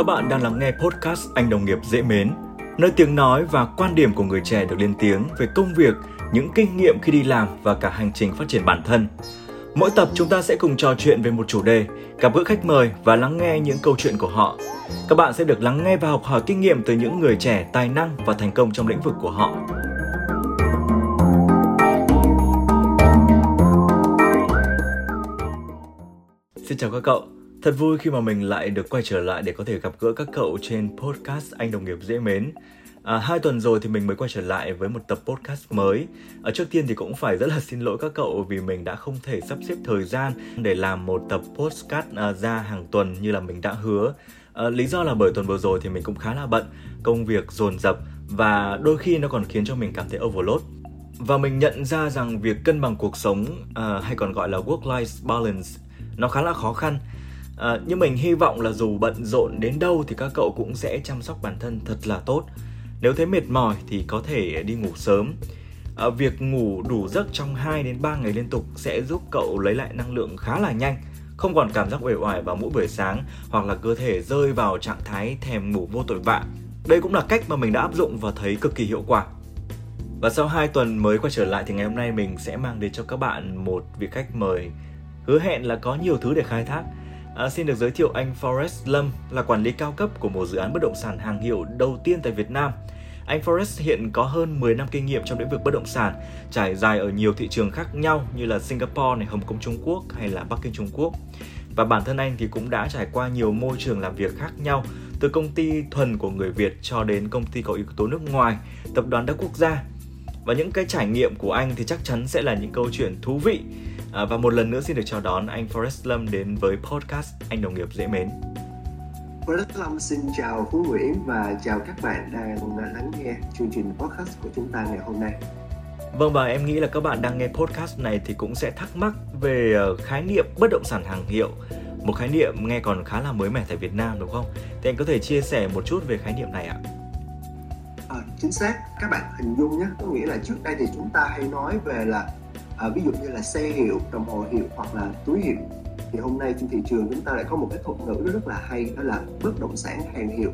Các bạn đang lắng nghe podcast Anh Đồng nghiệp dễ mến, nơi tiếng nói và quan điểm của người trẻ được lên tiếng về công việc, những kinh nghiệm khi đi làm và cả hành trình phát triển bản thân. Mỗi tập chúng ta sẽ cùng trò chuyện về một chủ đề, gặp gỡ khách mời và lắng nghe những câu chuyện của họ. Các bạn sẽ được lắng nghe và học hỏi kinh nghiệm từ những người trẻ tài năng và thành công trong lĩnh vực của họ. Xin chào các cậu. Thật vui khi mà mình lại được quay trở lại để có thể gặp gỡ các cậu trên podcast Anh Đồng nghiệp dễ mến. À, hai tuần rồi thì mình mới quay trở lại với một tập podcast mới. À, trước tiên thì cũng phải rất là xin lỗi các cậu vì mình đã không thể sắp xếp thời gian để làm một tập podcast à, ra hàng tuần như là mình đã hứa. À, lý do là bởi tuần vừa rồi thì mình cũng khá là bận, công việc dồn dập và đôi khi nó còn khiến cho mình cảm thấy overload và mình nhận ra rằng việc cân bằng cuộc sống uh, hay còn gọi là work life balance nó khá là khó khăn À, nhưng mình hy vọng là dù bận rộn đến đâu thì các cậu cũng sẽ chăm sóc bản thân thật là tốt. Nếu thấy mệt mỏi thì có thể đi ngủ sớm. À, việc ngủ đủ giấc trong 2 đến 3 ngày liên tục sẽ giúp cậu lấy lại năng lượng khá là nhanh, không còn cảm giác uể oải vào mỗi buổi sáng hoặc là cơ thể rơi vào trạng thái thèm ngủ vô tội vạ. Đây cũng là cách mà mình đã áp dụng và thấy cực kỳ hiệu quả. Và sau 2 tuần mới quay trở lại thì ngày hôm nay mình sẽ mang đến cho các bạn một vị khách mời hứa hẹn là có nhiều thứ để khai thác À, xin được giới thiệu anh Forrest Lâm là quản lý cao cấp của một dự án bất động sản hàng hiệu đầu tiên tại Việt Nam. Anh Forrest hiện có hơn 10 năm kinh nghiệm trong lĩnh vực bất động sản, trải dài ở nhiều thị trường khác nhau như là Singapore, này, Hồng Kông Trung Quốc hay là Bắc Kinh Trung Quốc. Và bản thân anh thì cũng đã trải qua nhiều môi trường làm việc khác nhau, từ công ty thuần của người Việt cho đến công ty có yếu tố nước ngoài, tập đoàn đa quốc gia. Và những cái trải nghiệm của anh thì chắc chắn sẽ là những câu chuyện thú vị À, và một lần nữa xin được chào đón anh Forrest Lâm đến với podcast Anh Đồng nghiệp dễ mến. Forrest Lâm xin chào Phú Nguyễn và chào các bạn đang lắng nghe chương trình podcast của chúng ta ngày hôm nay. Vâng và em nghĩ là các bạn đang nghe podcast này thì cũng sẽ thắc mắc về ờ, khái niệm bất động sản hàng hiệu một khái niệm nghe còn khá là mới mẻ tại Việt Nam đúng không? Thì anh có thể chia sẻ một chút về khái niệm này ạ? Chính xác, các bạn hình dung nhé, có nghĩa là trước đây thì chúng ta hay nói về là à, ví dụ như là xe hiệu đồng hồ hiệu hoặc là túi hiệu. Thì hôm nay trên thị trường chúng ta lại có một cái thuật ngữ rất là hay đó là bất động sản hàng hiệu.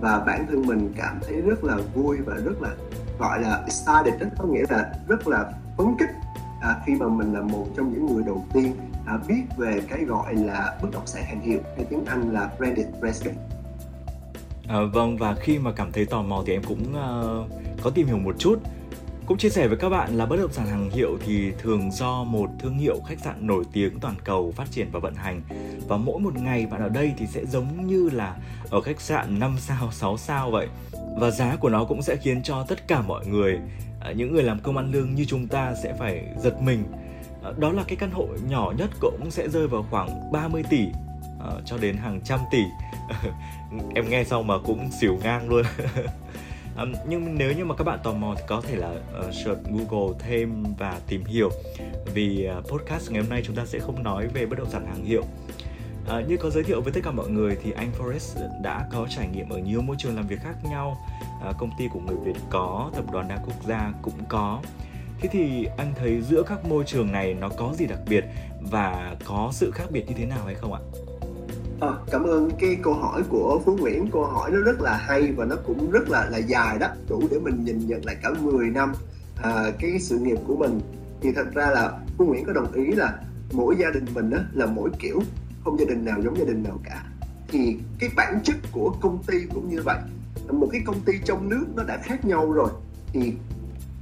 Và bản thân mình cảm thấy rất là vui và rất là gọi là excited đó. Có nghĩa là rất là phấn khích. À, khi mà mình là một trong những người đầu tiên à, biết về cái gọi là bất động sản hàng hiệu. Hay tiếng Anh là branded residence À, vâng và khi mà cảm thấy tò mò thì em cũng uh, có tìm hiểu một chút cũng chia sẻ với các bạn là bất động sản hàng hiệu thì thường do một thương hiệu khách sạn nổi tiếng toàn cầu phát triển và vận hành và mỗi một ngày bạn ở đây thì sẽ giống như là ở khách sạn 5 sao, 6 sao vậy. Và giá của nó cũng sẽ khiến cho tất cả mọi người, ờ, những người làm công ăn lương như chúng ta sẽ phải giật mình. Đó là cái căn hộ nhỏ nhất cũng sẽ rơi vào khoảng 30 tỷ Ờ, cho đến hàng trăm tỷ. em nghe xong mà cũng xỉu ngang luôn. um, nhưng nếu như mà các bạn tò mò thì có thể là uh, search Google thêm và tìm hiểu vì uh, podcast ngày hôm nay chúng ta sẽ không nói về bất động sản hàng hiệu À, như có giới thiệu với tất cả mọi người thì anh Forrest đã có trải nghiệm ở nhiều môi trường làm việc khác nhau à, công ty của người Việt có tập đoàn đa quốc gia cũng có thế thì anh thấy giữa các môi trường này nó có gì đặc biệt và có sự khác biệt như thế nào hay không ạ? À, cảm ơn cái câu hỏi của Phú Nguyễn. Câu hỏi nó rất là hay và nó cũng rất là là dài đó đủ để mình nhìn nhận lại cả 10 năm à, cái sự nghiệp của mình. Thì thật ra là Phú Nguyễn có đồng ý là mỗi gia đình mình đó là mỗi kiểu không gia đình nào giống gia đình nào cả. Thì cái bản chất của công ty cũng như vậy. Một cái công ty trong nước nó đã khác nhau rồi. Thì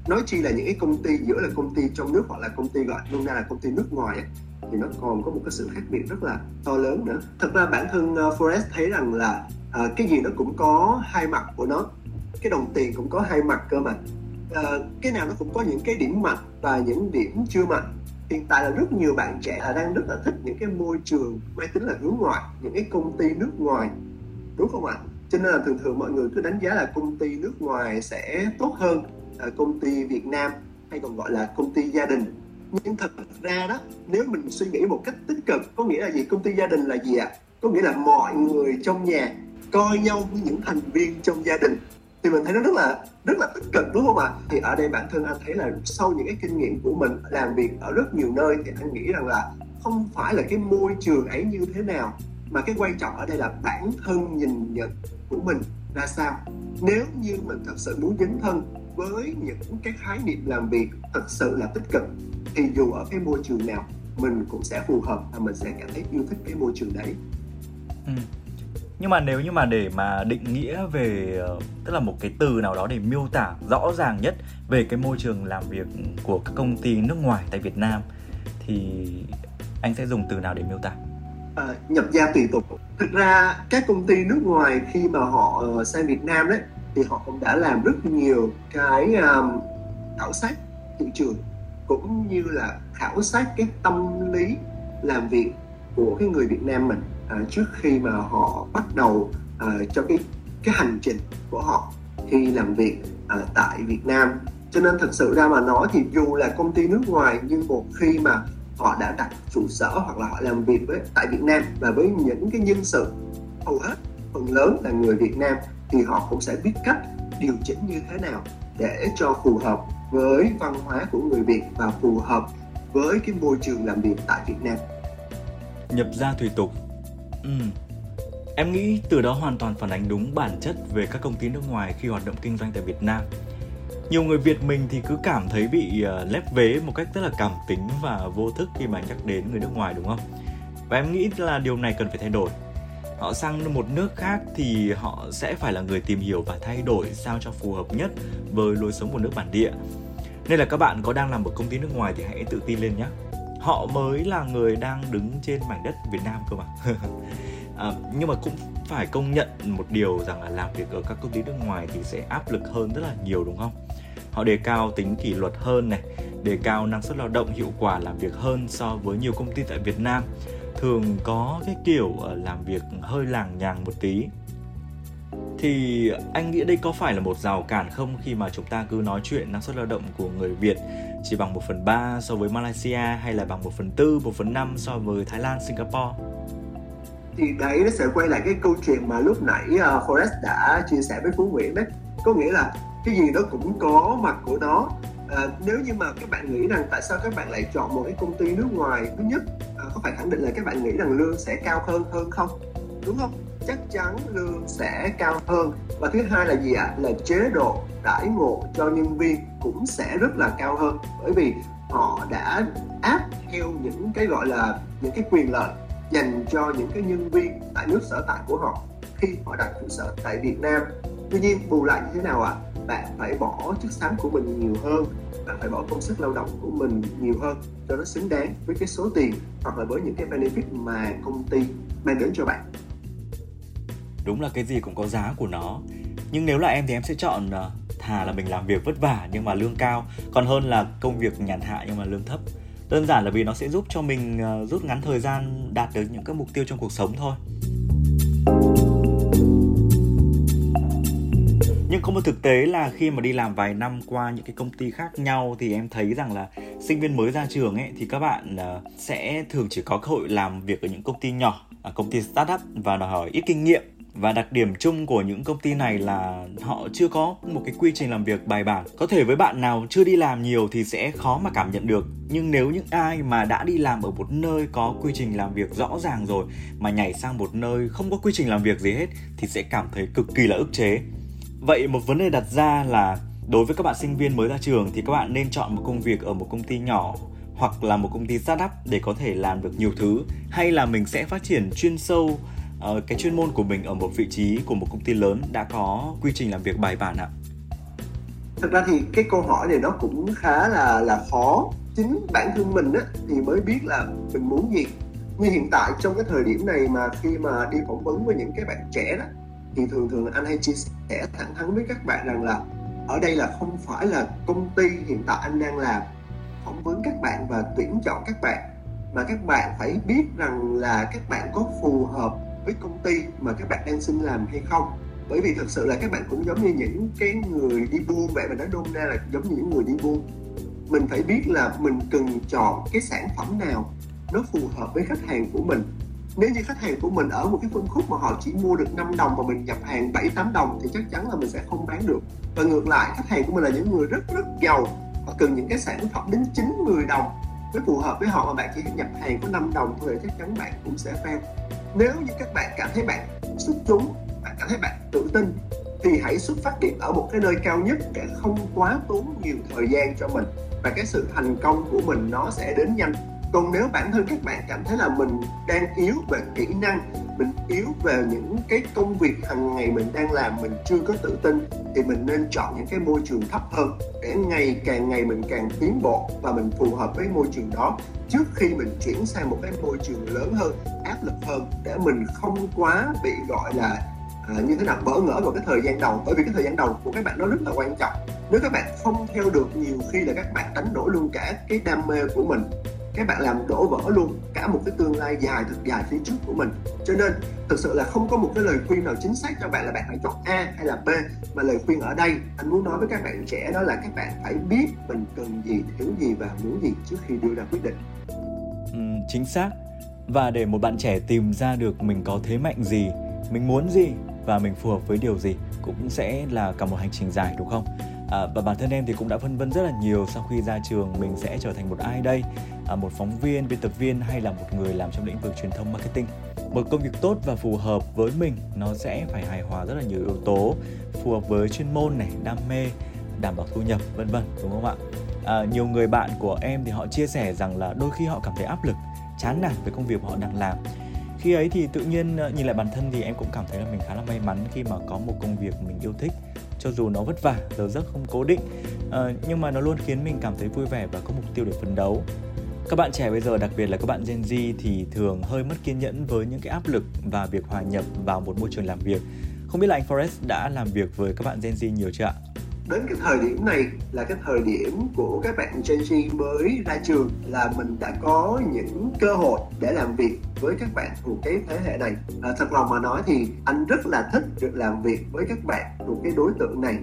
nói chi là những cái công ty giữa là công ty trong nước hoặc là công ty gọi nôm na là công ty nước ngoài ấy, thì nó còn có một cái sự khác biệt rất là to lớn nữa. Thật ra bản thân Forest Forrest thấy rằng là à, cái gì nó cũng có hai mặt của nó cái đồng tiền cũng có hai mặt cơ mà. À, cái nào nó cũng có những cái điểm mạnh và những điểm chưa mạnh hiện tại là rất nhiều bạn trẻ là đang rất là thích những cái môi trường mang tính là hướng ngoại những cái công ty nước ngoài đúng không ạ? Cho nên là thường thường mọi người cứ đánh giá là công ty nước ngoài sẽ tốt hơn công ty Việt Nam hay còn gọi là công ty gia đình nhưng thật ra đó, nếu mình suy nghĩ một cách tích cực, có nghĩa là gì? Công ty gia đình là gì ạ? À? có nghĩa là mọi người trong nhà coi nhau như những thành viên trong gia đình. Thì mình thấy nó rất là rất là tích cực, đúng không ạ? Thì ở đây bản thân anh thấy là sau những cái kinh nghiệm của mình, làm việc ở rất nhiều nơi, thì anh nghĩ rằng là không phải là cái môi trường ấy như thế nào, mà cái quan trọng ở đây là bản thân nhìn nhận của mình ra sao? Nếu như mình thật sự muốn dấn thân với những cái khái niệm làm việc thật sự là tích cực, thì dù ở cái môi trường nào, mình cũng sẽ phù hợp và mình sẽ cảm thấy yêu thích cái môi trường đấy. Ừ. nhưng mà nếu như mà để mà định nghĩa về ờ, tức là một cái từ nào đó để miêu tả rõ ràng nhất về cái môi trường làm việc của các công ty nước ngoài tại Việt Nam, thì anh sẽ dùng từ nào để miêu tả? À, nhập gia tùy tục. Thực ra các công ty nước ngoài khi mà họ ờ, sang Việt Nam đấy thì họ cũng đã làm rất nhiều cái um, khảo sát thị trường cũng như là khảo sát cái tâm lý làm việc của cái người Việt Nam mình uh, trước khi mà họ bắt đầu uh, cho cái cái hành trình của họ khi làm việc uh, tại Việt Nam. Cho nên thật sự ra mà nói thì dù là công ty nước ngoài nhưng một khi mà họ đã đặt trụ sở hoặc là họ làm việc với tại Việt Nam và với những cái nhân sự hầu hết phần lớn là người Việt Nam thì họ cũng sẽ biết cách điều chỉnh như thế nào để cho phù hợp với văn hóa của người Việt và phù hợp với cái môi trường làm việc tại Việt Nam. Nhập gia tùy tục. Ừ. Em nghĩ từ đó hoàn toàn phản ánh đúng bản chất về các công ty nước ngoài khi hoạt động kinh doanh tại Việt Nam nhiều người Việt mình thì cứ cảm thấy bị ờ, lép vế một cách rất là cảm tính và vô thức khi mà nhắc đến người nước ngoài đúng không? Và em nghĩ là điều này cần phải thay đổi. Họ sang một nước khác thì họ sẽ phải là người tìm hiểu và thay đổi sao cho phù hợp nhất với lối sống của nước bản địa. Nên là các bạn có đang làm ở công ty nước ngoài thì hãy tự tin lên nhé. Họ mới là người đang đứng trên mảnh đất Việt Nam cơ mà. à, nhưng mà cũng phải công nhận một điều rằng là làm việc ở các công ty nước ngoài thì sẽ áp lực hơn rất là nhiều đúng không? Họ đề cao tính kỷ luật hơn này đề cao năng suất lao động hiệu quả làm việc hơn so với nhiều công ty tại Việt Nam thường có cái kiểu ờ, làm việc hơi làng nhàng một tí thì anh nghĩ đây có phải là một rào cản không khi mà chúng ta cứ nói chuyện năng suất lao động của người Việt chỉ bằng 1 phần 3 so với Malaysia hay là bằng 1 phần 4, 1 phần 5 so với Thái Lan, Singapore? Thì đấy nó sẽ quay lại cái câu chuyện mà lúc nãy uh, Forrest đã chia sẻ với Phú Nguyễn đấy. Có nghĩa là cái gì nó cũng có mặt của nó. À, nếu như mà các bạn nghĩ rằng tại sao các bạn lại chọn một cái công ty nước ngoài thứ nhất à, có phải khẳng định là các bạn nghĩ rằng lương sẽ cao hơn hơn không? Đúng không? Chắc chắn lương sẽ cao hơn. Và thứ hai là gì ạ? À? là chế độ đãi ngộ cho nhân viên cũng sẽ rất là cao hơn. Bởi vì họ đã áp theo những cái gọi là những cái quyền lợi dành cho những cái nhân viên tại nước sở tại của họ khi họ đặt trụ sở tại Việt Nam. Tuy nhiên bù lại như thế nào ạ? à? Bạn phải bỏ chất xám của mình nhiều hơn, bạn phải bỏ công sức lao động của mình nhiều hơn cho nó xứng đáng với cái số tiền hoặc là với những cái benefit mà công ty mang đến cho bạn. Đúng là cái gì cũng có giá của nó. Nhưng nếu là em thì em sẽ chọn ờ, thà là mình làm việc vất vả nhưng mà lương cao, còn hơn là công việc nhàn hạ nhưng mà lương thấp. Đơn giản là vì nó sẽ giúp cho mình ờ, rút ngắn thời gian đạt được những cái mục tiêu trong cuộc sống thôi. Nhưng có một thực tế là khi mà đi làm vài năm qua những cái công ty khác nhau thì em thấy rằng là sinh viên mới ra trường ấy, thì các bạn ờ, sẽ thường chỉ có cơ hội làm việc ở những công ty nhỏ à, công ty startup và đòi hỏi ít kinh nghiệm. Và đặc điểm chung của những công ty này là họ chưa có một cái quy trình làm việc bài bản. Có thể với bạn nào chưa đi làm nhiều thì sẽ khó mà cảm nhận được. Nhưng nếu những ai mà đã đi làm ở một nơi có quy trình làm việc rõ ràng rồi mà nhảy sang một nơi không có quy trình làm việc gì hết thì sẽ cảm thấy cực kỳ là ức chế. Vậy một vấn đề đặt ra là đối với các bạn sinh viên mới ra trường thì các bạn nên chọn một công việc ở một công ty nhỏ hoặc là một công ty startup để có thể làm được nhiều thứ hay là mình sẽ phát triển chuyên sâu uh, cái chuyên môn của mình ở một vị trí của một công ty lớn đã có quy trình làm việc bài bản ạ? Thật ra thì cái câu hỏi này nó cũng khá là là khó. Chính bản thân mình á thì mới biết là mình muốn gì. Như hiện tại trong cái thời điểm này mà khi mà đi phỏng vấn với những cái bạn trẻ đó thì thường thường anh hay chia sẻ thẳng thắn với các bạn rằng là ở đây là không phải là công ty hiện tại anh đang làm phỏng vấn các bạn và tuyển chọn các bạn, mà các bạn phải biết rằng là các bạn có phù hợp với công ty mà các bạn đang xin làm hay không. Bởi vì thực sự là các bạn cũng giống như những cái người đi buôn vậy, mà nói đôn ra là giống như những người đi buôn. Mình phải biết là mình cần chọn cái sản phẩm nào nó phù hợp với khách hàng của mình nếu như khách hàng của mình ở một cái phân khúc mà họ chỉ mua được 5 đồng mà mình nhập hàng 7 8 đồng thì chắc chắn là mình sẽ không bán được. Và ngược lại, khách hàng của mình là những người rất rất giàu họ cần những cái sản phẩm đến 9 10 đồng. Mới phù hợp với họ mà bạn chỉ nhập hàng có 5 đồng thôi thì chắc chắn bạn cũng sẽ fail nếu như các bạn cảm thấy bạn xuất chúng, bạn cảm thấy bạn tự tin, thì hãy xuất phát điểm ở một cái nơi cao nhất để không quá tốn nhiều thời gian cho mình. Và cái sự thành công của mình nó sẽ đến nhanh còn nếu bản thân các bạn cảm thấy là mình đang yếu về kỹ năng mình yếu về những cái công việc hàng ngày mình đang làm mình chưa có tự tin thì mình nên chọn những cái môi trường thấp hơn để ngày càng ngày mình càng tiến bộ và mình phù hợp với môi trường đó. Trước khi mình chuyển sang một cái môi trường lớn hơn áp lực hơn để mình không quá bị gọi là à, như thế nào bỡ ngỡ vào cái thời gian đầu. Bởi vì cái thời gian đầu của các bạn nó rất là quan trọng. Nếu các bạn không theo được nhiều khi là các bạn đánh đổi luôn cả cái đam mê của mình các bạn làm đổ vỡ luôn cả một cái tương lai dài thật dài phía trước của mình. Cho nên thực sự là không có một cái lời khuyên nào chính xác cho bạn là bạn phải chọn A hay là B mà lời khuyên ở đây anh muốn nói với các bạn trẻ đó là các bạn phải biết mình cần gì thiếu gì và muốn gì trước khi đưa ra quyết định. Ừ, chính xác. Và để một bạn trẻ tìm ra được mình có thế mạnh gì mình muốn gì và mình phù hợp với điều gì cũng sẽ là cả một hành trình dài đúng không? À, và bản thân em thì cũng đã phân vân rất là nhiều sau khi ra trường mình sẽ trở thành một ai đây. À, một phóng viên biên tập viên hay là một người làm trong lĩnh vực truyền thông marketing. Một công việc tốt và phù hợp với mình nó sẽ phải hài hòa rất là nhiều yếu tố phù hợp với chuyên môn này đam mê đảm bảo thu nhập vân vân đúng không ạ? À, nhiều người bạn của em thì họ chia sẻ rằng là đôi khi họ cảm thấy áp lực chán nản với công việc họ đang làm. Khi ấy thì tự nhiên ờ, nhìn lại bản thân thì em cũng cảm thấy là mình khá là may mắn khi mà có một công việc mình yêu thích cho dù nó vất vả giờ giấc không cố định. À, nhưng mà nó luôn khiến mình cảm thấy vui vẻ và có mục tiêu để phấn đấu các bạn trẻ bây giờ đặc biệt là các bạn Gen Z thì thường hơi mất kiên nhẫn với những cái áp lực và việc hòa nhập vào một môi trường làm việc không biết là anh Forrest đã làm việc với các bạn Gen Z nhiều chưa ạ? đến cái thời điểm này là cái thời điểm của các bạn Gen Z mới ra trường là mình đã có những cơ hội để làm việc với các bạn thuộc cái thế hệ này à, thật lòng mà nói thì anh rất là thích được làm việc với các bạn thuộc cái đối tượng này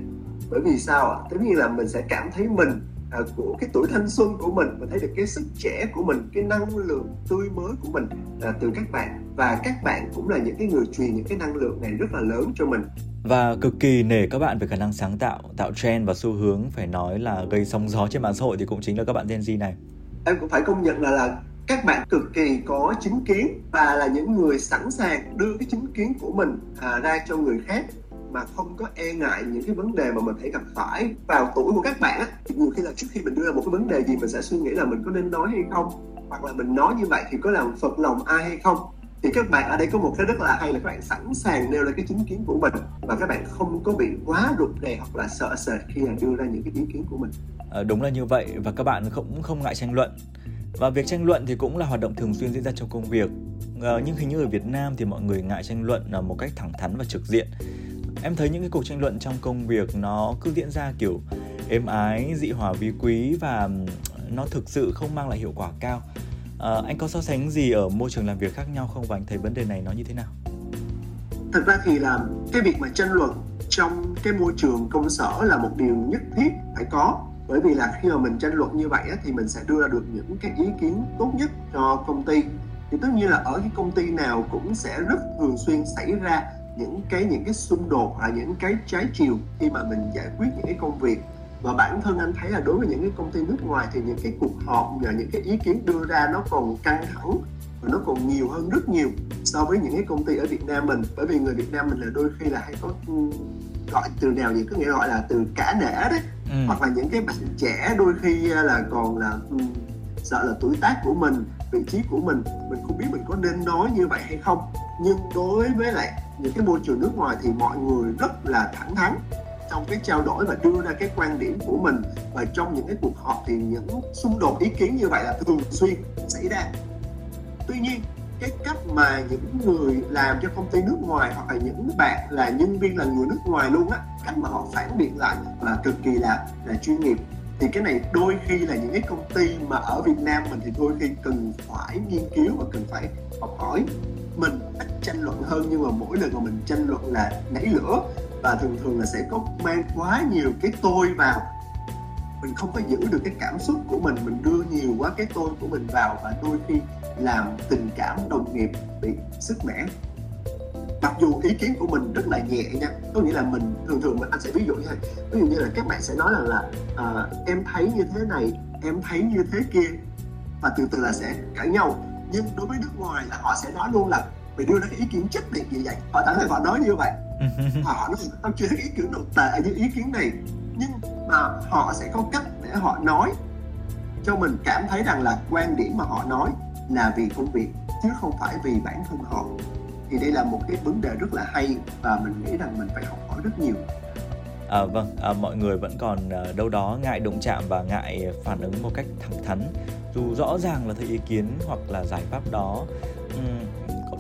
bởi vì sao ạ? Tất nhiên là mình sẽ cảm thấy mình à, của cái tuổi thanh xuân của mình. Mình thấy được cái sức trẻ của mình cái năng lượng tươi mới của mình à, từ các bạn. Và các bạn cũng là những cái người truyền những cái năng lượng này rất là lớn cho mình. Và cực kỳ nể các bạn về khả năng sáng tạo, tạo trend và xu hướng phải nói là gây sóng gió trên mạng xã hội thì cũng chính là các bạn Gen Z này. Em cũng phải công nhận là là các bạn cực kỳ có chính kiến và là những người sẵn sàng đưa cái chính kiến của mình à, ra cho người khác mà không có e ngại những cái vấn đề mà mình thể gặp phải vào tuổi của các bạn á. Nhiều khi là trước khi mình đưa ra một cái vấn đề gì mình sẽ suy nghĩ là mình có nên nói hay không hoặc là mình nói như vậy thì có làm phật lòng ai hay không. Thì các bạn ở đây có một cái rất là hay là các bạn sẵn sàng nêu ra cái chính kiến của mình và các bạn không có bị quá rụt rè hoặc là sợ sệt khi là đưa ra những cái ý kiến của mình. À, đúng là như vậy và các bạn cũng không ngại tranh luận. Và việc tranh luận thì cũng là hoạt động thường xuyên diễn ra trong công việc. À, nhưng hình như ở Việt Nam thì mọi người ngại tranh luận là một cách thẳng thắn và trực diện em thấy những cái cuộc tranh luận trong công việc nó cứ diễn ra kiểu êm ái dị hòa vi quý và nó thực sự không mang lại hiệu quả cao. À, anh có so sánh gì ở môi trường làm việc khác nhau không? Và anh thấy vấn đề này nó như thế nào? Thực ra thì là cái việc mà tranh luận trong cái môi trường công sở là một điều nhất thiết phải có. Bởi vì là khi mà mình tranh luận như vậy á, thì mình sẽ đưa ra được những cái ý kiến tốt nhất cho công ty. Thì tất nhiên là ở cái công ty nào cũng sẽ rất thường xuyên xảy ra những cái những cái xung đột hoặc những cái trái chiều khi mà mình giải quyết những cái công việc. Và bản thân anh thấy là đối với những cái công ty nước ngoài thì những cái cuộc họp và những cái ý kiến đưa ra nó còn căng thẳng và nó còn nhiều hơn rất nhiều so với những cái công ty ở Việt Nam mình. Bởi vì người Việt Nam mình là đôi khi là hay có gọi từ nào gì có nghĩa gọi là từ cả nể đấy. Ừ. hoặc là những cái bạn trẻ đôi khi là còn là sợ là tuổi tác của mình vị trí của mình mình không biết mình có nên nói như vậy hay không. Nhưng đối với lại những cái môi trường nước ngoài thì mọi người rất là thẳng thắn trong cái trao đổi và đưa ra cái quan điểm của mình. Và trong những cái cuộc họp thì những xung đột ý kiến như vậy là thường xuyên xảy ra. Tuy nhiên, cái cách mà những người làm cho công ty nước ngoài hoặc là những bạn là nhân viên là người nước ngoài luôn á, cách mà họ phản biện lại là cực kỳ là là chuyên nghiệp. Thì cái này đôi khi là những cái công ty mà ở Việt Nam mình thì đôi khi cần phải nghiên cứu và cần phải học hỏi mình ít tranh luận hơn nhưng mà mỗi lần mà mình tranh luận là nảy lửa. Và thường thường là sẽ có mang quá nhiều cái tôi vào. Mình không có giữ được cái cảm xúc của mình mình đưa nhiều quá cái tôi của mình vào và đôi khi làm tình cảm đồng nghiệp bị sức mẻ. Mặc dù ý kiến của mình rất là nhẹ nha có nghĩa là mình thường thường mình anh sẽ ví dụ như thế. Ví dụ như là các bạn sẽ nói là là à, em thấy như thế này em thấy như thế kia. Và từ từ là sẽ cãi nhau nhưng đối với nước ngoài là họ sẽ nói luôn là mày đưa ra cái ý kiến chất định gì vậy. Họ đã là họ nói như vậy. Họ nói tao chưa thấy ý kiến nào tệ như ý kiến này. Nhưng mà họ sẽ có cách để họ nói cho mình cảm thấy rằng là quan điểm mà họ nói là vì công việc chứ không phải vì bản thân họ. Thì đây là một cái vấn đề rất là hay và mình nghĩ rằng mình phải học hỏi rất nhiều À, vâng, à, mọi người vẫn còn à, đâu đó ngại đụng chạm và ngại phản ứng một cách thẳng thắn. Dù rõ ràng là thấy ý kiến hoặc là giải pháp đó um,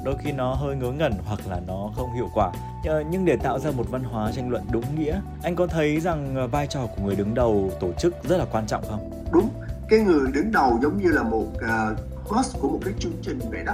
đôi khi nó hơi ngớ ngẩn hoặc là nó không hiệu quả. À, nhưng để tạo ra một văn hóa tranh luận đúng nghĩa anh có thấy rằng à, vai trò của người đứng đầu tổ chức rất là quan trọng không? Đúng cái người đứng đầu giống như là một à, uh, host của một cái chương trình vậy đó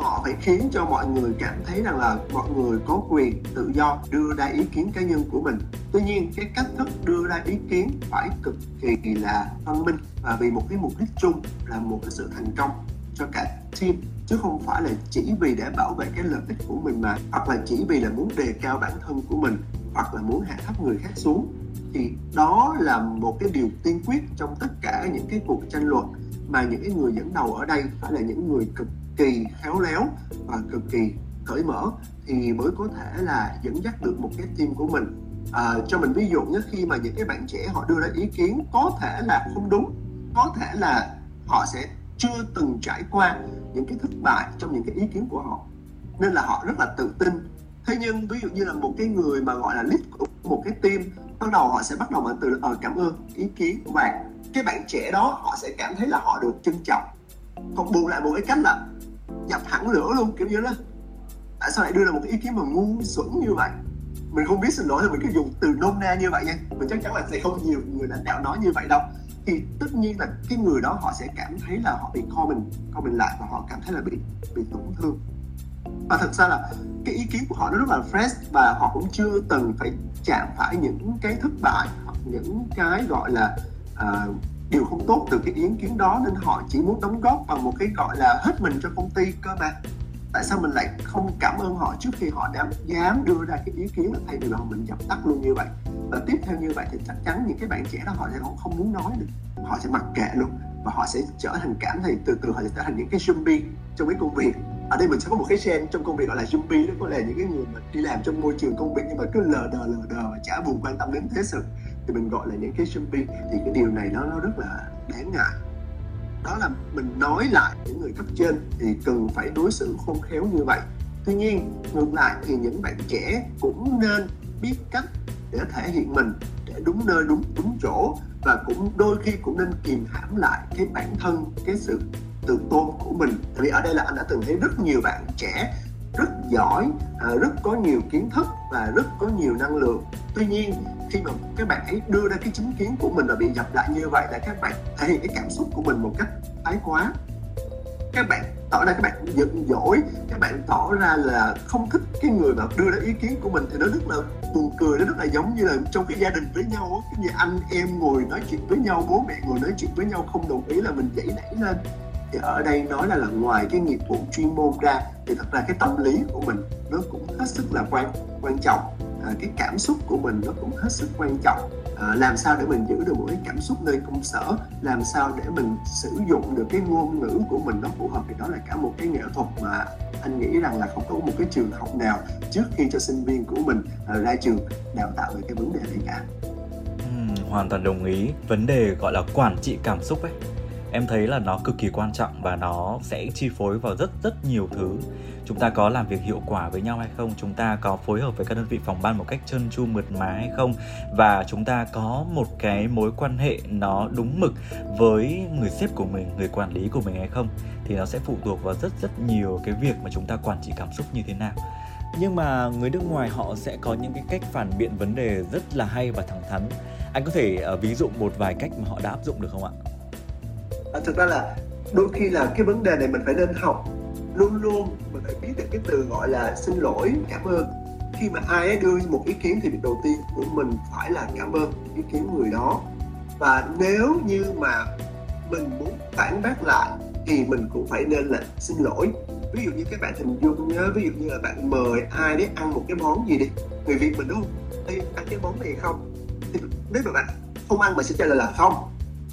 họ phải khiến cho mọi người cảm thấy rằng là mọi người có quyền tự do đưa ra ý kiến cá nhân của mình. Tuy nhiên, cái cách thức đưa ra ý kiến phải cực kỳ là văn minh và vì một cái mục đích chung là một cái sự thành công cho cả team, chứ không phải là chỉ vì để bảo vệ cái lợi ích của mình mà, hoặc là chỉ vì là muốn đề cao bản thân của mình, hoặc là muốn hạ thấp người khác xuống. Thì đó là một cái điều tiên quyết trong tất cả những cái cuộc tranh luận mà những cái người dẫn đầu ở đây phải là những người cực kỳ khéo léo và cực kỳ cởi mở thì mới có thể là dẫn dắt được một cái team của mình. À, cho mình ví dụ nhé khi mà những cái bạn trẻ họ đưa ra ý kiến có thể là không đúng có thể là họ sẽ chưa từng trải qua những cái thất bại trong những cái ý kiến của họ nên là họ rất là tự tin. Thế nhưng ví dụ như là một cái người mà gọi là lead của một cái team ban đầu họ sẽ bắt đầu bằng từ ờ cảm ơn ý kiến của bạn cái bạn trẻ đó họ sẽ cảm thấy là họ được trân trọng. Còn bù lại một cái cách là dập thẳng lửa luôn kiểu như đó. Tại sao lại đưa ra một cái ý kiến mà ngu xuẩn như vậy? Mình không biết xin lỗi thì mình cứ dùng từ nôm na như vậy nha. Mình chắc chắn là sẽ không nhiều người lãnh đạo nói như vậy đâu. Thì tất nhiên là cái người đó họ sẽ cảm thấy là họ bị comment comment lại và họ cảm thấy là bị bị tổn thương. Và thật ra là cái ý kiến của họ nó rất là fresh và họ cũng chưa từng phải chạm phải những cái thất bại hoặc những cái gọi là uh, điều không tốt từ cái ý kiến đó nên họ chỉ muốn đóng góp bằng một cái gọi là hết mình cho công ty cơ mà. Tại sao mình lại không cảm ơn họ trước khi họ đã dám đưa ra cái ý kiến là thay vì là mình dập tắt luôn như vậy? Và tiếp theo như vậy thì chắc chắn những cái bạn trẻ đó họ sẽ không, không muốn nói được. Họ sẽ mặc kệ luôn và họ sẽ trở thành cảm thấy từ từ họ sẽ trở thành những cái zombie trong cái công việc. Ở đây mình sẽ có một cái gen trong công việc gọi là zombie đó có lẽ những cái người mà đi làm trong môi trường công việc nhưng mà cứ lờ đờ lờ đờ và chả buồn quan tâm đến thế sự thì mình gọi là những cái zombie thì cái điều này nó nó rất là đáng ngại. Đó là mình nói lại những người cấp trên thì cần phải đối xử khôn khéo như vậy. Tuy nhiên, ngược lại thì những bạn trẻ cũng nên biết cách để thể hiện mình, để đúng nơi, đúng đúng chỗ, và cũng đôi khi cũng nên kìm hãm lại cái bản thân, cái sự tự tôn của mình. Tại vì ở đây là anh đã từng thấy rất nhiều bạn trẻ rất giỏi à, rất có nhiều kiến thức và rất có nhiều năng lượng. Tuy nhiên, khi mà các bạn ấy đưa ra cái chính kiến của mình và bị dập lại như vậy là các bạn thể hiện cái cảm xúc của mình một cách thái quá. Các bạn tỏ ra các bạn giận dỗi, các bạn tỏ ra là không thích cái người mà đưa ra ý kiến của mình thì nó rất là buồn cười, nó rất là giống như là trong cái gia đình với nhau cái như anh em ngồi nói chuyện với nhau, bố mẹ ngồi nói chuyện với nhau không đồng ý là mình dậy nảy lên thì ở đây nói là, là ngoài cái nghiệp vụ chuyên môn ra thì thật ra cái tâm lý của mình nó cũng hết sức là quan quan trọng. À, cái cảm xúc của mình nó cũng hết sức quan trọng. À, làm sao để mình giữ được một cái cảm xúc nơi công sở? Làm sao để mình sử dụng được cái ngôn ngữ của mình nó phù hợp? Thì đó là cả một cái nghệ thuật mà anh nghĩ rằng là không có một cái trường học nào trước khi cho sinh viên của mình à, ra trường đào tạo về cái vấn đề này cả. Ừ, hoàn toàn đồng ý. Vấn đề gọi là quản trị cảm xúc ấy em thấy là nó cực kỳ quan trọng và nó sẽ chi phối vào rất rất nhiều thứ. Chúng ta có làm việc hiệu quả với nhau hay không? Chúng ta có phối hợp với các đơn vị phòng ban một cách trơn tru mượt mà hay không? Và chúng ta có một cái mối quan hệ nó đúng mực với người sếp của mình người quản lý của mình hay không? Thì nó sẽ phụ thuộc vào rất rất nhiều cái việc mà chúng ta quản trị cảm xúc như thế nào. Nhưng mà người nước ngoài họ sẽ có những cái cách phản biện vấn đề rất là hay và thẳng thắn. Anh có thể uh, ví dụ một vài cách mà họ đã áp dụng được không ạ? À, thực ra là đôi khi là cái vấn đề này mình phải nên học luôn luôn mình phải biết được cái từ gọi là xin lỗi cảm ơn. Khi mà ai ấy đưa một ý kiến thì việc đầu tiên của mình phải là cảm ơn ý kiến người đó. Và nếu như mà mình muốn phản bác lại thì mình cũng phải nên là xin lỗi. Ví dụ như các bạn hình dung nhớ ví dụ như là bạn mời ai đấy ăn một cái món gì đi người việt mình đúng không? Ê, ăn cái món này không? Thì nếu mà bạn không ăn mình sẽ trả lời là không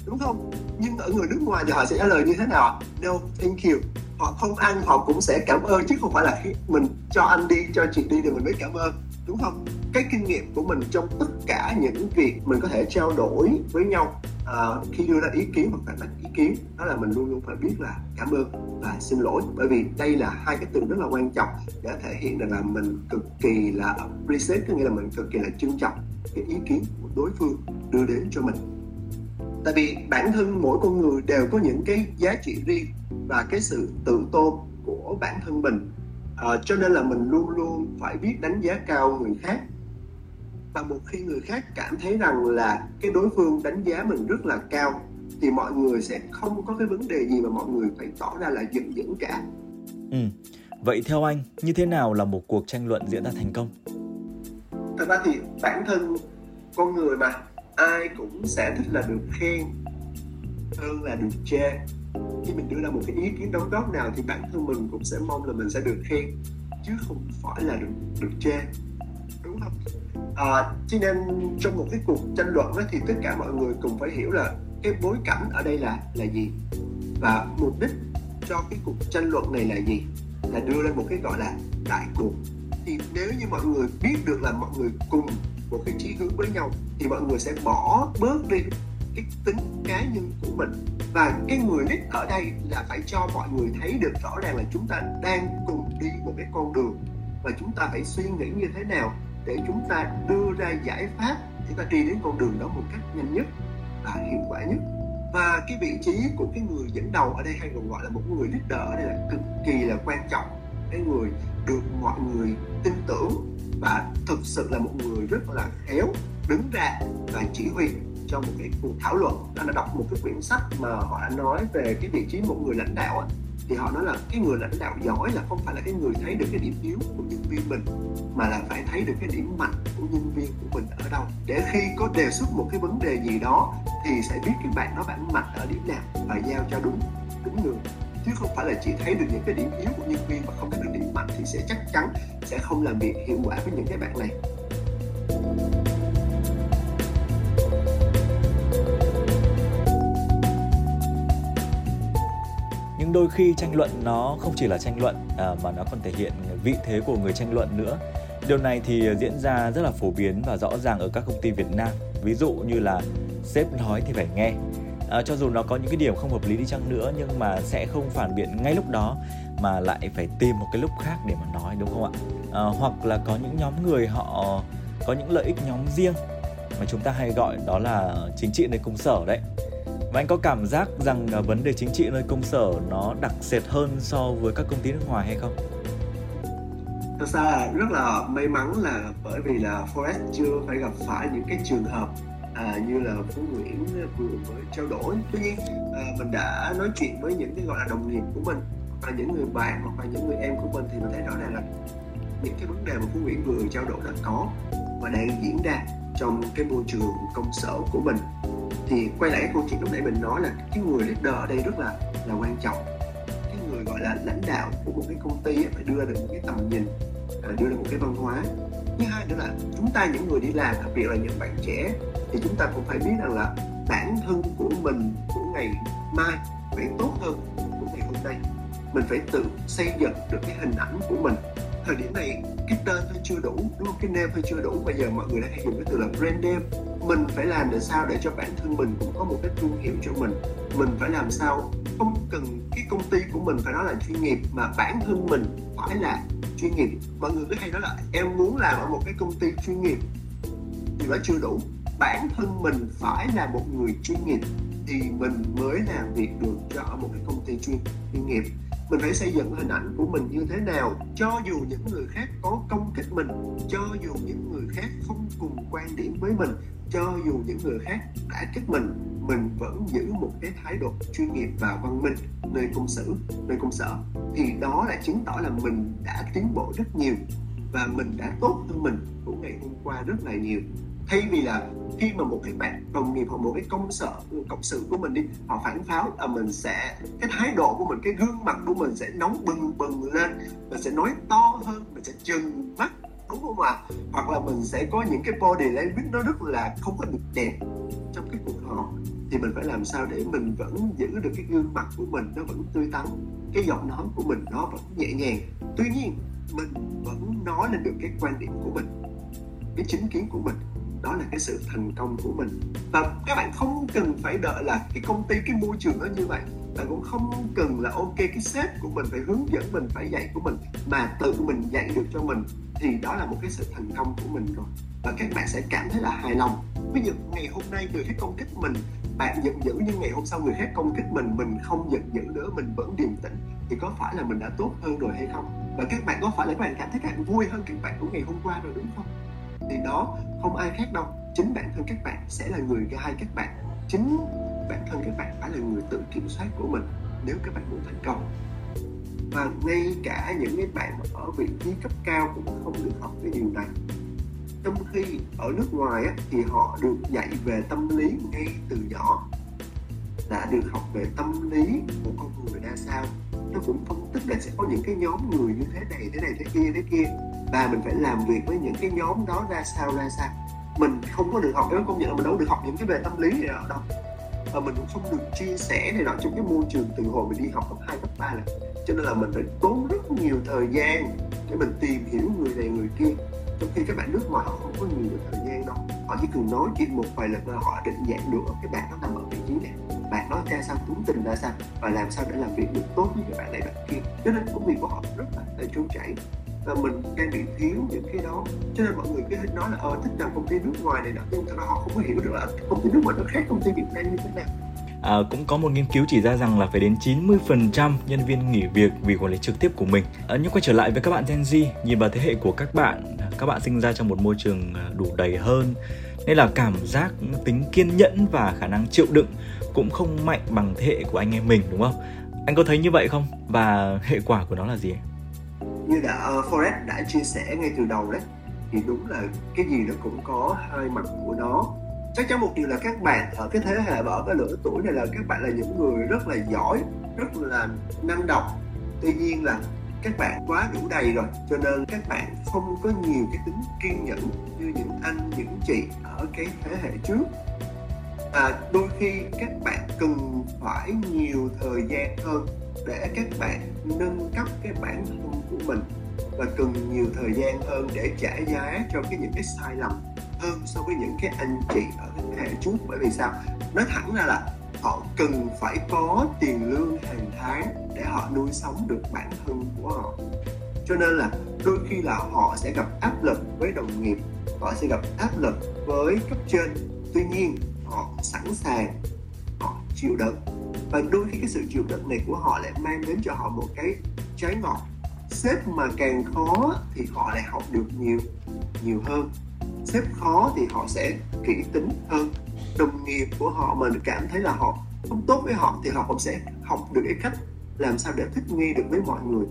đúng không? Nhưng ở người nước ngoài thì họ sẽ trả lời như thế nào no thank you. Họ không ăn họ cũng sẽ cảm ơn chứ không phải là khi mình cho anh đi cho chị đi thì mình mới cảm ơn. Đúng không? Cái kinh nghiệm của mình trong tất cả những việc mình có thể trao đổi với nhau uh, khi đưa ra ý kiến hoặc phản bác ý kiến đó là mình luôn luôn phải biết là cảm ơn và xin lỗi. Bởi vì đây là hai cái từ rất là quan trọng để thể hiện được là mình cực kỳ là appreciate có nghĩa là mình cực kỳ là trân trọng cái ý kiến của đối phương đưa đến cho mình tại vì bản thân mỗi con người đều có những cái giá trị riêng và cái sự tự tôn của bản thân mình. À, cho nên là mình luôn luôn phải biết đánh giá cao người khác. Và một khi người khác cảm thấy rằng là cái đối phương đánh giá mình rất là cao thì mọi người sẽ không có cái vấn đề gì mà mọi người phải tỏ ra là giận dữ cả. Ừ. vậy theo anh như thế nào là một cuộc tranh luận diễn ra thành công? Thật ra thì bản thân con người mà ai cũng sẽ thích là được khen hơn là được chê. Khi mình đưa ra một cái ý kiến đóng góp nào thì bản thân mình cũng sẽ mong là mình sẽ được khen chứ không phải là được được chê. Đúng không? À, cho nên trong một cái cuộc tranh luận đó thì tất cả mọi người cùng phải hiểu là cái bối cảnh ở đây là là gì? Và mục đích cho cái cuộc tranh luận này là gì? Là đưa lên một cái gọi là đại cuộc. Thì nếu như mọi người biết được là mọi người cùng một cái chí hướng với nhau, thì mọi người sẽ bỏ bớt đi cái tính cá nhân của mình. Và cái người lead ở đây là phải cho mọi người thấy được rõ ràng là chúng ta đang cùng đi một cái con đường. Và chúng ta phải suy nghĩ như thế nào để chúng ta đưa ra giải pháp chúng ta đi đến con đường đó một cách nhanh nhất và hiệu quả nhất. Và cái vị trí của cái người dẫn đầu ở đây hay còn gọi là một người leader ở đây là cực kỳ là quan trọng. Cái người được mọi người tin tưởng và thực sự là một người rất là khéo đứng ra và chỉ huy cho một cái cuộc thảo luận. Anh đã đọc một cái quyển sách mà họ đã nói về cái vị trí một người lãnh đạo thì họ nói là cái người lãnh đạo giỏi là không phải là cái người thấy được cái điểm yếu của nhân viên mình, mà là phải thấy được cái điểm mạnh của nhân viên của mình ở đâu. Để khi có đề xuất một cái vấn đề gì đó thì sẽ biết cái bạn đó bạn mạnh ở điểm nào và giao cho đúng đúng người chứ không phải là chỉ thấy được những cái điểm yếu của nhân viên mà không thấy được điểm mạnh thì sẽ chắc chắn sẽ không làm việc hiệu quả với những cái bạn này. Nhưng đôi khi tranh luận nó không chỉ là tranh luận à, mà nó còn thể hiện vị thế của người tranh luận nữa. Điều này thì diễn ra rất là phổ biến và rõ ràng ở các công ty Việt Nam. Ví dụ như là sếp nói thì phải nghe à, cho dù nó có những cái điểm không hợp lý đi chăng nữa nhưng mà sẽ không phản biện ngay lúc đó mà lại phải tìm một cái lúc khác để mà nói đúng không ạ à, hoặc là có những nhóm người họ có những lợi ích nhóm riêng mà chúng ta hay gọi đó là chính trị nơi công sở đấy và anh có cảm giác rằng ờ, vấn đề chính trị nơi công sở nó đặc sệt hơn so với các công ty nước ngoài hay không? Thật ra là rất là may mắn là bởi vì là Forest chưa phải gặp phải những cái trường hợp à, như là Phú Nguyễn vừa mới trao đổi. Tuy nhiên à, mình đã nói chuyện với những cái gọi là đồng nghiệp của mình và những người bạn hoặc là những người em của mình thì mình thấy rõ ràng là những cái vấn đề mà Phú Nguyễn vừa trao đổi là có và đang diễn ra trong cái môi trường công sở của mình. Thì quay lại cái câu chuyện lúc nãy mình nói là cái người leader ở đây rất là là quan trọng. Cái người gọi là lãnh đạo của một cái công ty phải đưa được một cái tầm nhìn à, đưa được một cái văn hóa thứ hai nữa là chúng ta những người đi làm, đặc biệt là những bạn trẻ, thì chúng ta cũng phải biết rằng là bản thân của mình của ngày mai phải tốt hơn của ngày hôm nay. Mình phải tự xây dựng được cái hình ảnh của mình thời điểm này cái tên thôi chưa đủ, đúng không? Cái name thôi chưa đủ. Bây giờ mọi người đã hay dùng cái từ là brand name. Mình phải làm để sao để cho bản thân mình cũng có một cái thương hiệu cho mình? Mình phải làm sao? Không cần cái công ty của mình phải nói là chuyên nghiệp, mà bản thân mình phải là chuyên nghiệp. Mọi người cứ hay nói là em muốn làm ở một cái công ty chuyên nghiệp thì đó chưa đủ. Bản thân mình phải là một người chuyên nghiệp thì mình mới làm việc được cho ở một cái công ty chuyên chuyên nghiệp mình phải xây dựng hình ảnh của mình như thế nào, cho dù những người khác có công kích mình, cho dù những người khác không cùng quan điểm với mình, cho dù những người khác đã kích mình mình vẫn giữ một cái thái độ chuyên nghiệp và văn minh. Nơi công sở, nơi công sở, thì đó là chứng tỏ là mình đã tiến bộ rất nhiều và mình đã tốt hơn mình của ngày hôm qua rất là nhiều thay vì là khi mà một cái bạn đồng nghiệp hoặc một cái công sở, cộng sự của mình đi, họ phản pháo là mình sẽ, cái thái độ của mình, cái gương mặt của mình sẽ nóng bừng bừng lên, mình sẽ nói to hơn, mình sẽ trừng mắt, đúng không ạ? À? hoặc là mình sẽ có những cái body language nó rất là không có được đẹp trong cái cuộc họp. Thì mình phải làm sao để mình vẫn giữ được cái gương mặt của mình nó vẫn tươi tắn, cái giọng nói của mình nó vẫn nhẹ nhàng. Tuy nhiên, mình vẫn nói lên được cái quan điểm của mình, cái chính kiến của mình đó là cái sự thành công của mình. Và các bạn không cần phải đợi là cái công ty, cái môi trường nó như vậy. Bạn cũng không cần là, ok, cái sếp của mình phải hướng dẫn mình, phải dạy của mình, mà tự mình dạy được cho mình, thì đó là một cái sự thành công của mình rồi. Và các bạn sẽ cảm thấy là hài lòng. Ví dụ, ngày hôm nay người khác công kích mình, bạn giận dữ nhưng ngày hôm sau người khác công kích mình mình không giận dữ nữa, mình vẫn điềm tĩnh, thì có phải là mình đã tốt hơn rồi hay không? Và các bạn, có phải là các bạn cảm thấy các bạn vui hơn các bạn của ngày hôm qua rồi, đúng không? Thì đó không ai khác đâu. Chính bản thân các bạn sẽ là người gai các bạn. Chính bản thân các bạn phải là người tự kiểm soát của mình nếu các bạn muốn thành công. Và ngay cả những cái bạn ở vị trí cấp cao cũng không được học cái điều này. Trong khi ở nước ngoài á, thì họ được dạy về tâm lý ngay từ nhỏ. Đã được học về tâm lý của con người ra sao. Nó cũng phân tích là sẽ có những cái nhóm người như thế này thế này thế kia thế kia và mình phải làm việc với những cái nhóm đó ra sao ra sao. Mình không có được học em công nhận là mình đâu được học những cái về tâm lý này đâu. Và mình cũng không được chia sẻ này nọ trong cái môi trường từ hồi mình đi học cấp 2, cấp 3 là. Cho nên là mình phải tốn rất nhiều thời gian để mình tìm hiểu người này người kia. Trong khi các bạn nước ngoài họ không có nhiều thời gian đâu. Họ chỉ cần nói chuyện một vài lần là họ định dạng được cái bạn nó nằm ở vị trí này. Bạn nói ra sao tính tình ra sao và làm sao để làm việc được tốt với các bạn này bạn kia. Cho nên công việc của họ rất là, là trôi chảy và mình đang bị thiếu những cái đó cho nên mọi người cứ nói là ờ thích làm công ty nước ngoài này nọ nhưng thật ra họ không có hiểu được là công ty nước ngoài nó khác công ty Việt Nam như thế nào À, cũng có một nghiên cứu chỉ ra rằng là phải đến 90% nhân viên nghỉ việc vì quản lý trực tiếp của mình. À, nhưng quay trở lại với các bạn Gen Z, nhìn vào thế hệ của các bạn, các bạn sinh ra trong một môi trường à, đủ đầy hơn, nên là cảm giác tính kiên nhẫn và khả năng chịu đựng cũng không mạnh bằng thế hệ của anh em mình đúng không? Anh có thấy như vậy không? Và hệ quả của nó là gì? Như đã uh, Forrest đã chia sẻ ngay từ đầu đấy, thì đúng là cái gì nó cũng có hai mặt của nó. Chắc chắn một điều là các bạn ở cái thế hệ và ở cái lứa tuổi này là các bạn là những người rất là giỏi rất là năng động. Tuy nhiên là các bạn quá đủ đầy rồi cho nên các bạn không có nhiều cái tính kiên nhẫn như những anh những chị ở cái thế hệ trước. À, đôi khi các bạn cần phải nhiều thời gian hơn để các bạn nâng cấp cái bản thân của mình và cần nhiều thời gian hơn để trả giá cho cái những cái sai lầm hơn so với những cái anh chị ở thế hệ trước. Bởi vì sao? Nói thẳng ra là họ cần phải có tiền lương hàng tháng để họ nuôi sống được bản thân của họ. Cho nên là đôi khi là họ sẽ gặp áp lực với đồng nghiệp, họ sẽ gặp áp lực với cấp trên. Tuy nhiên, họ sẵn sàng, họ chịu đựng và đôi khi cái sự chịu đựng này của họ lại mang đến cho họ một cái trái ngọt. Sếp mà càng khó thì họ lại học được nhiều nhiều hơn. Sếp khó thì họ sẽ kỹ tính hơn. Đồng nghiệp của họ mà cảm thấy là họ không tốt với họ thì họ cũng sẽ học được cái cách làm sao để thích nghi được với mọi người.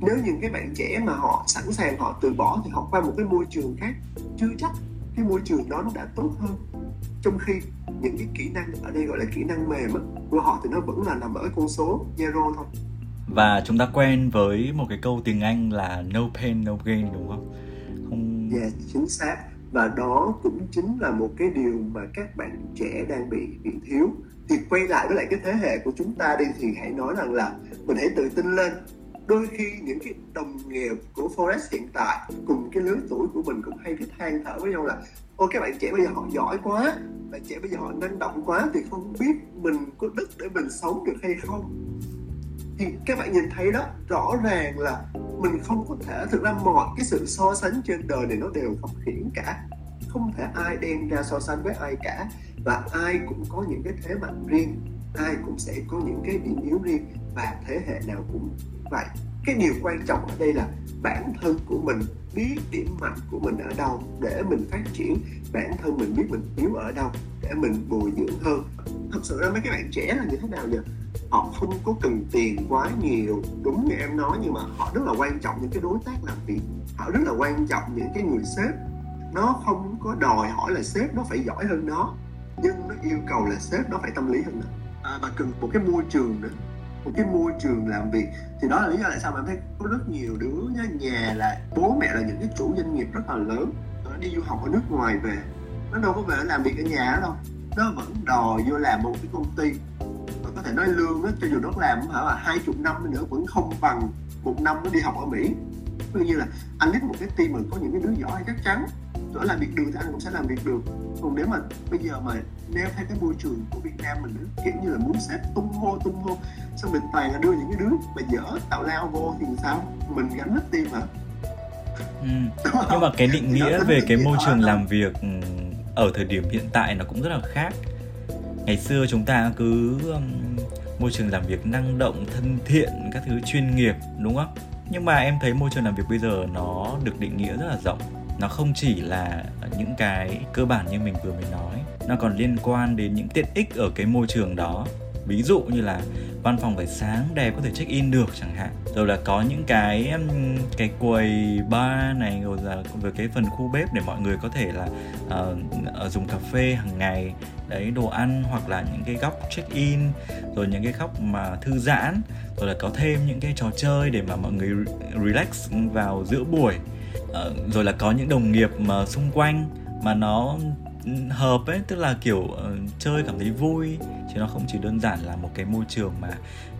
Nếu những cái bạn trẻ mà họ sẵn sàng họ từ bỏ thì học qua một cái môi trường khác, chưa chắc cái môi trường đó nó đã tốt hơn trong khi những cái kỹ năng ở đây gọi là kỹ năng mềm á, của họ thì nó vẫn là nằm ở con số zero thôi và chúng ta quen với một cái câu tiếng Anh là no pain no gain đúng không? Không. Dạ yeah, chính xác và đó cũng chính là một cái điều mà các bạn trẻ đang bị bị thiếu thì quay lại với lại cái thế hệ của chúng ta đi thì hãy nói rằng là mình hãy tự tin lên đôi khi những cái đồng nghiệp của Forest hiện tại cùng cái lứa tuổi của mình cũng hay cái than thở với nhau là, ô, các bạn trẻ bây giờ họ giỏi quá bạn trẻ bây giờ họ năng động quá thì không biết mình có đất để mình sống được hay không. Thì các bạn nhìn thấy đó, rõ ràng là mình không có thể, thực ra mọi cái sự so sánh trên đời này nó đều khập hiển cả. Không thể ai đem ra so sánh với ai cả và ai cũng có những cái thế mạnh riêng, ai cũng sẽ có những cái điểm yếu riêng và thế hệ nào cũng vậy cái điều quan trọng ở đây là bản thân của mình biết điểm mạnh của mình ở đâu để mình phát triển. Bản thân mình biết mình yếu ở đâu để mình bồi dưỡng hơn. Thật sự ra mấy cái bạn trẻ là như thế nào nhỉ họ không có cần tiền quá nhiều. Đúng như em nói nhưng mà họ rất là quan trọng những cái đối tác làm việc. Họ rất là quan trọng những cái người sếp. Nó không có đòi hỏi là sếp nó phải giỏi hơn nó nhưng nó yêu cầu là sếp nó phải tâm lý hơn nó à, và cần một cái môi trường nữa một cái môi trường làm việc. Thì đó là lý do tại sao mà em thấy có rất nhiều đứa nhà là bố mẹ là những cái chủ doanh nghiệp rất là lớn. Nó đi du học ở nước ngoài về, nó đâu có về làm việc ở nhà đâu. Nó vẫn đòi vô làm một cái công ty. Thể nói lương á, cho dù nó làm hả là hai chục năm nữa, vẫn không bằng một năm nó đi học ở Mỹ. Ví như là anh biết một cái team mà có những cái đứa giỏi chắc chắn chỗ làm việc được thì anh cũng sẽ làm việc được. Còn nếu mà bây giờ mà neo theo cái môi trường của Việt Nam mình nữa, kiểu như là muốn sẽ tung hô tung hô xong mình toàn là đưa những cái đứa mà dở tạo lao vô thì sao? Mình gánh hết team hả? Ừ. nhưng mà cái định nghĩa về cái môi trường làm việc ừ, ở thời điểm hiện tại nó cũng rất là khác. Ngày xưa chúng ta cứ um, môi trường làm việc năng động thân thiện các thứ chuyên nghiệp đúng không? Nhưng mà em thấy môi trường làm việc bây giờ nó được định nghĩa rất là rộng nó không chỉ là những cái cơ bản như mình vừa mới nói nó còn liên quan đến những tiện ích ở cái môi trường đó. Ví dụ như là văn phòng phải sáng đẹp có thể check in được chẳng hạn. Rồi là có những cái cái quầy bar này rồi là về cái phần khu bếp để mọi người có thể là uh, dùng cà phê hàng ngày. Đấy đồ ăn hoặc là những cái góc check in rồi những cái góc mà thư giãn. Rồi là có thêm những cái trò chơi để mà mọi người relax vào giữa buổi uh, rồi là có những đồng nghiệp mà xung quanh mà nó hợp ấy tức là kiểu uh, chơi cảm thấy vui. Chứ nó không chỉ đơn giản là một cái môi trường mà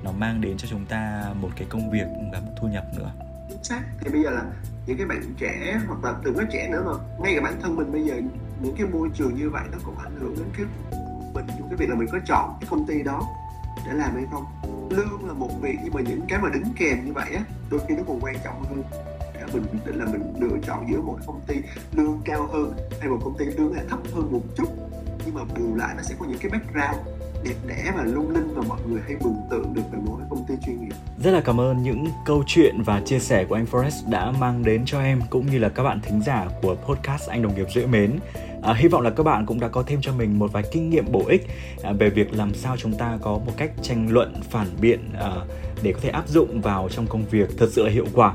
nó mang đến cho chúng ta một cái công việc và một thu nhập nữa. Xác. Thì bây giờ là những cái bạn trẻ hoặc là từng cái trẻ nữa mà ngay cả bản thân mình bây giờ những cái môi trường như vậy nó cũng ảnh hưởng đến cái mình cái việc là mình có chọn cái công ty đó để làm hay không. Lương là một việc nhưng mà những cái mà đính kèm như vậy á đôi khi nó còn quan trọng hơn mình quyết định là mình lựa chọn giữa một công ty lương cao hơn hay một công ty lương lại thấp hơn một chút nhưng mà bù lại nó sẽ có những cái background đẹp đẽ và lung linh mà mọi người hay mường tượng được về mỗi công ty chuyên nghiệp. Rất là cảm ơn những câu chuyện và chia sẻ của anh Forrest đã mang đến cho em cũng như là các bạn thính giả của podcast Anh Đồng nghiệp dễ mến. À, hy vọng là các bạn cũng đã có thêm cho mình một vài kinh nghiệm bổ ích à, về việc làm sao chúng ta có một cách tranh luận phản biện à, để có thể áp dụng vào trong công việc thật sự là hiệu quả.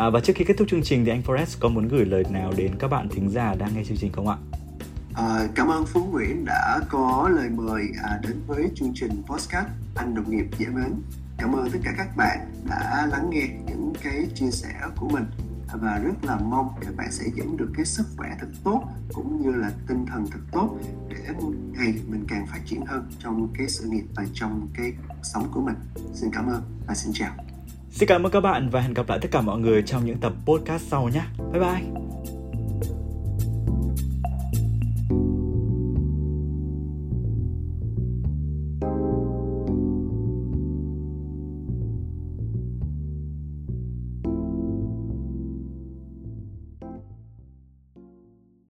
À, và trước khi kết thúc chương trình thì anh Forrest có muốn gửi lời nào đến các bạn thính giả đang nghe chương trình không ạ? À, cảm ơn Phú Nguyễn đã có lời mời à, đến với chương trình podcast Anh Đồng nghiệp dễ mến. Cảm ơn tất cả các bạn đã lắng nghe những cái chia sẻ của mình và rất là mong các bạn sẽ dẫn được cái sức khỏe thật tốt cũng như là tinh thần thật tốt để ngày mình càng phát triển hơn trong cái sự nghiệp và trong cái sống của mình. Xin cảm ơn và xin chào. Xin cảm ơn các bạn và hẹn gặp lại tất cả mọi người trong những tập podcast sau nhé. Bye bye!